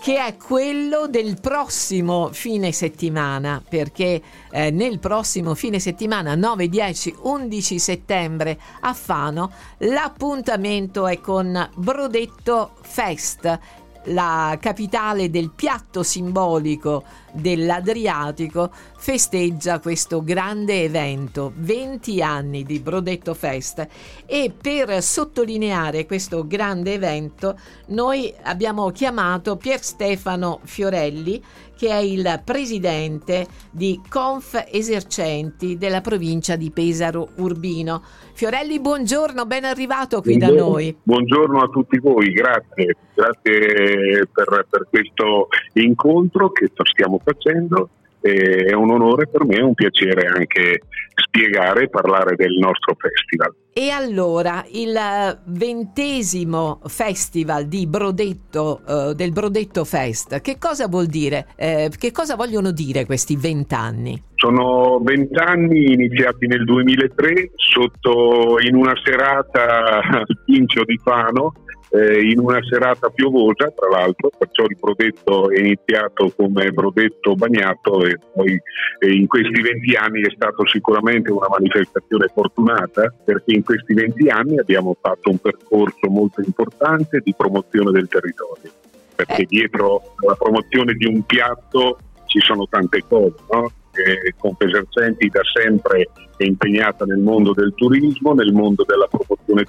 che è quello del prossimo fine settimana, perché eh, nel prossimo fine settimana 9, 10, 11 settembre a Fano l'appuntamento è con Brodetto Fest la capitale del piatto simbolico dell'Adriatico, festeggia questo grande evento, 20 anni di Brodetto Fest. E per sottolineare questo grande evento noi abbiamo chiamato Pier Stefano Fiorelli che è il presidente di Conf Esercenti della provincia di Pesaro Urbino. Fiorelli, buongiorno, ben arrivato qui buongiorno, da noi. Buongiorno a tutti voi, grazie, grazie per, per questo incontro che stiamo facendo è un onore per me, è un piacere anche spiegare e parlare del nostro festival. E allora il ventesimo festival di Brodetto, uh, del Brodetto Fest, che cosa vuol dire? Eh, che cosa vogliono dire questi vent'anni? Sono vent'anni iniziati nel 2003 sotto in una serata al Pincio di Fano eh, in una serata piovosa, tra l'altro, perciò il brodetto è iniziato come brodetto bagnato e poi eh, in questi 20 anni è stato sicuramente una manifestazione fortunata perché in questi 20 anni abbiamo fatto un percorso molto importante di promozione del territorio, perché eh. dietro la promozione di un piatto ci sono tante cose, no? che Confesercenti da sempre è impegnata nel mondo del turismo, nel mondo della promozione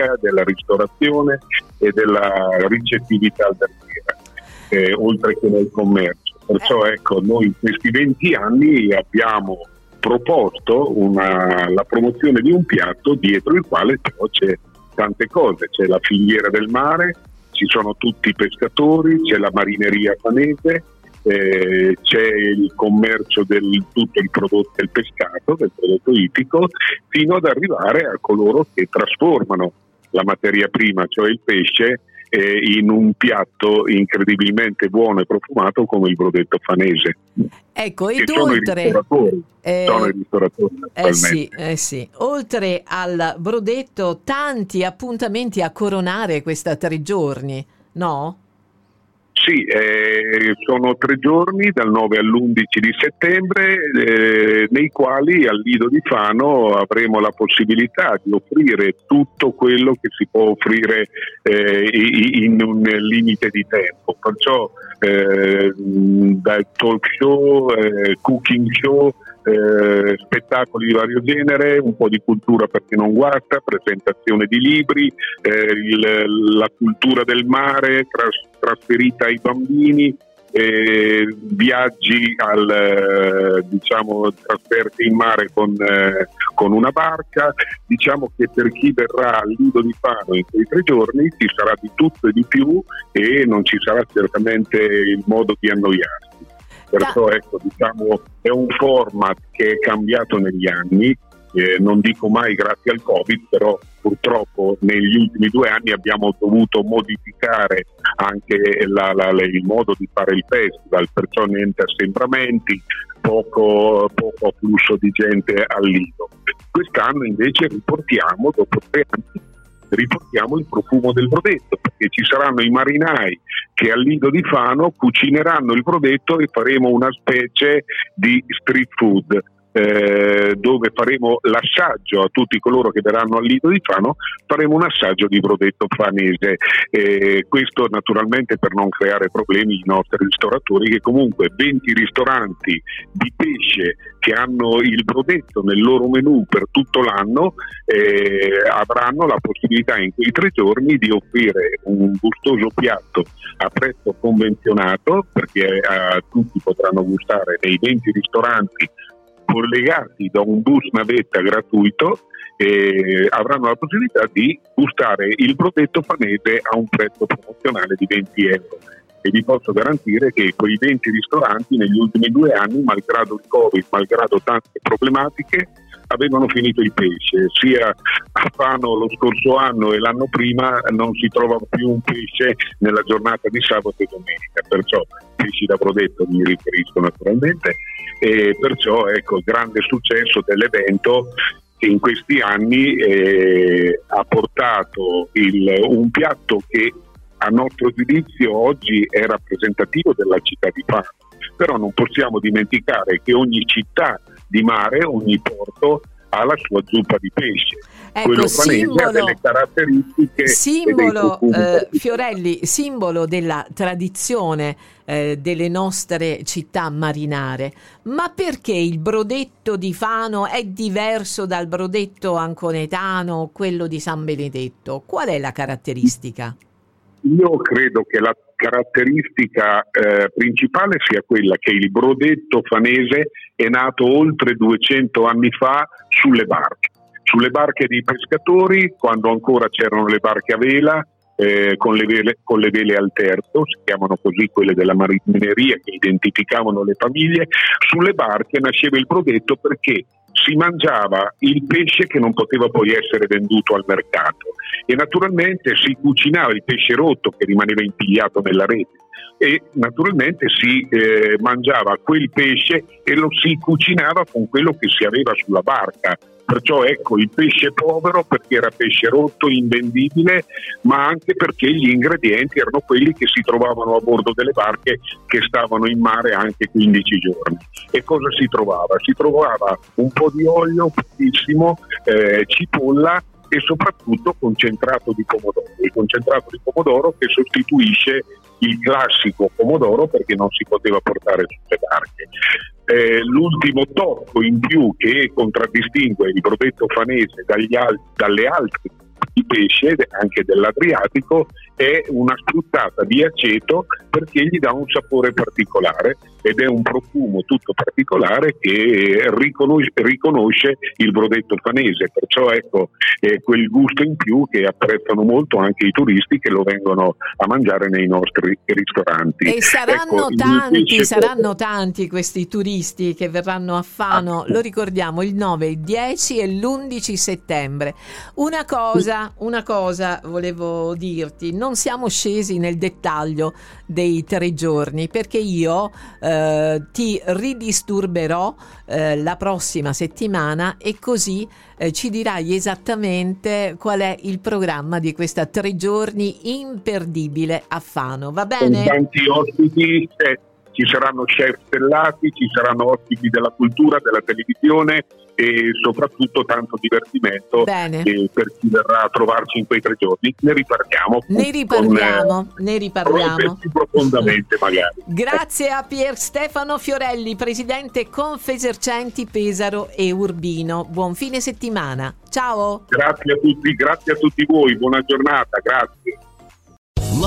turistica, della ristorazione e della ricettività alberghiera, eh, oltre che nel commercio. Perciò eh. ecco, noi in questi 20 anni abbiamo proposto una, la promozione di un piatto dietro il quale però c'è tante cose, c'è la filiera del mare, ci sono tutti i pescatori, c'è la marineria fanese, eh, c'è il commercio del tutto il prodotto del pescato, del prodotto itico, fino ad arrivare a coloro che trasformano la materia prima, cioè il pesce, eh, in un piatto incredibilmente buono e profumato come il brodetto fanese. Ecco, ed oltre, i eh, sono i ristoratori eh sì, eh sì. oltre al brodetto, tanti appuntamenti a coronare questa tre giorni, no? Sì, eh, sono tre giorni dal 9 all'11 di settembre eh, nei quali al Lido di Fano avremo la possibilità di offrire tutto quello che si può offrire eh, in un limite di tempo. Perciò eh, dal talk show, eh, cooking show, eh, spettacoli di vario genere, un po' di cultura per chi non guarda, presentazione di libri, eh, il, la cultura del mare tras- trasferita ai bambini, eh, viaggi al, eh, diciamo, trasferti in mare con, eh, con, una barca. Diciamo che per chi verrà al Lido di Fano in quei tre giorni ci sarà di tutto e di più e non ci sarà certamente il modo di annoiarsi. Perciò ecco, diciamo, è un format che è cambiato negli anni, eh, non dico mai grazie al Covid, però purtroppo negli ultimi due anni abbiamo dovuto modificare anche la, la, il modo di fare il festival, perciò niente assembramenti, poco, poco flusso di gente al lido. Quest'anno invece riportiamo, dopo tre anni, riportiamo il profumo del brodetto, perché ci saranno i marinai che al lido di Fano cucineranno il brodetto e faremo una specie di street food eh, dove faremo l'assaggio a tutti coloro che verranno al Lido di Fano, faremo un assaggio di brodetto fanese. Eh, questo naturalmente per non creare problemi ai nostri ristoratori che comunque 20 ristoranti di pesce che hanno il brodetto nel loro menù per tutto l'anno eh, avranno la possibilità in quei tre giorni di offrire un gustoso piatto a prezzo convenzionato perché eh, tutti potranno gustare nei 20 ristoranti collegati da un bus navetta gratuito eh, avranno la possibilità di gustare il prodotto fanese a un prezzo promozionale di 20 euro. E vi posso garantire che quei 20 ristoranti negli ultimi due anni, malgrado il Covid, malgrado tante problematiche, avevano finito il pesce, sia a Fano lo scorso anno e l'anno prima non si trova più un pesce nella giornata di sabato e domenica, perciò pesci da prodotto mi riferisco naturalmente e perciò ecco il grande successo dell'evento che in questi anni eh, ha portato il, un piatto che a nostro giudizio oggi è rappresentativo della città di Fano, però non possiamo dimenticare che ogni città di mare, ogni porto ha la sua zuppa di pesce. Ecco, Quello simbolo, ha delle caratteristiche. simbolo eh, Fiorelli, simbolo della tradizione eh, delle nostre città marinare. Ma perché il brodetto di Fano è diverso dal brodetto anconetano o quello di San Benedetto? Qual è la caratteristica? Io credo che la caratteristica eh, principale sia quella che il brodetto fanese è nato oltre 200 anni fa sulle barche, sulle barche dei pescatori, quando ancora c'erano le barche a vela, eh, con, le vele, con, le vele, al terzo, si chiamano così quelle della marineria che identificavano le famiglie, sulle barche nasceva il brodetto perché si mangiava il pesce che non poteva poi essere venduto al mercato. E naturalmente si cucinava il pesce rotto che rimaneva impigliato nella rete e naturalmente si eh, mangiava quel pesce e lo si cucinava con quello che si aveva sulla barca. Perciò ecco il pesce povero perché era pesce rotto, invendibile, ma anche perché gli ingredienti erano quelli che si trovavano a bordo delle barche che stavano in mare anche 15 giorni. E cosa si trovava? Si trovava un po' di olio, pochissimo, eh, cipolla e soprattutto concentrato di pomodoro. Il concentrato di pomodoro che sostituisce il classico pomodoro perché non si poteva portare sulle barche. Eh, l'ultimo tocco in più che contraddistingue il brodetto fanese al- dalle altre di pesce, anche dell'Adriatico, è una spruzzata di aceto perché gli dà un sapore particolare ed è un profumo tutto particolare che riconosce, riconosce il brodetto fanese, perciò ecco è quel gusto in più che apprezzano molto anche i turisti che lo vengono a mangiare nei nostri ristoranti. E saranno ecco, tanti, saranno tanti questi turisti che verranno a Fano, lo ricordiamo, il 9, il 10 e l'11 settembre. Una cosa, una cosa volevo dirti, non siamo scesi nel dettaglio dei tre giorni perché io eh, ti ridisturberò eh, la prossima settimana e così eh, ci dirai esattamente qual è il programma di questa tre giorni imperdibile a Fano. Va bene? Con tanti ospiti, eh, ci saranno chef stellati, ci saranno ospiti della cultura, della televisione e soprattutto tanto divertimento eh, per chi verrà a trovarci in quei tre giorni. Ne riparliamo. Ne riparliamo, con, ne riparliamo. profondamente magari. Grazie a Pier Stefano Fiorelli, presidente Confesercenti Pesaro e Urbino. Buon fine settimana. Ciao. Grazie a tutti, grazie a tutti voi, buona giornata, grazie.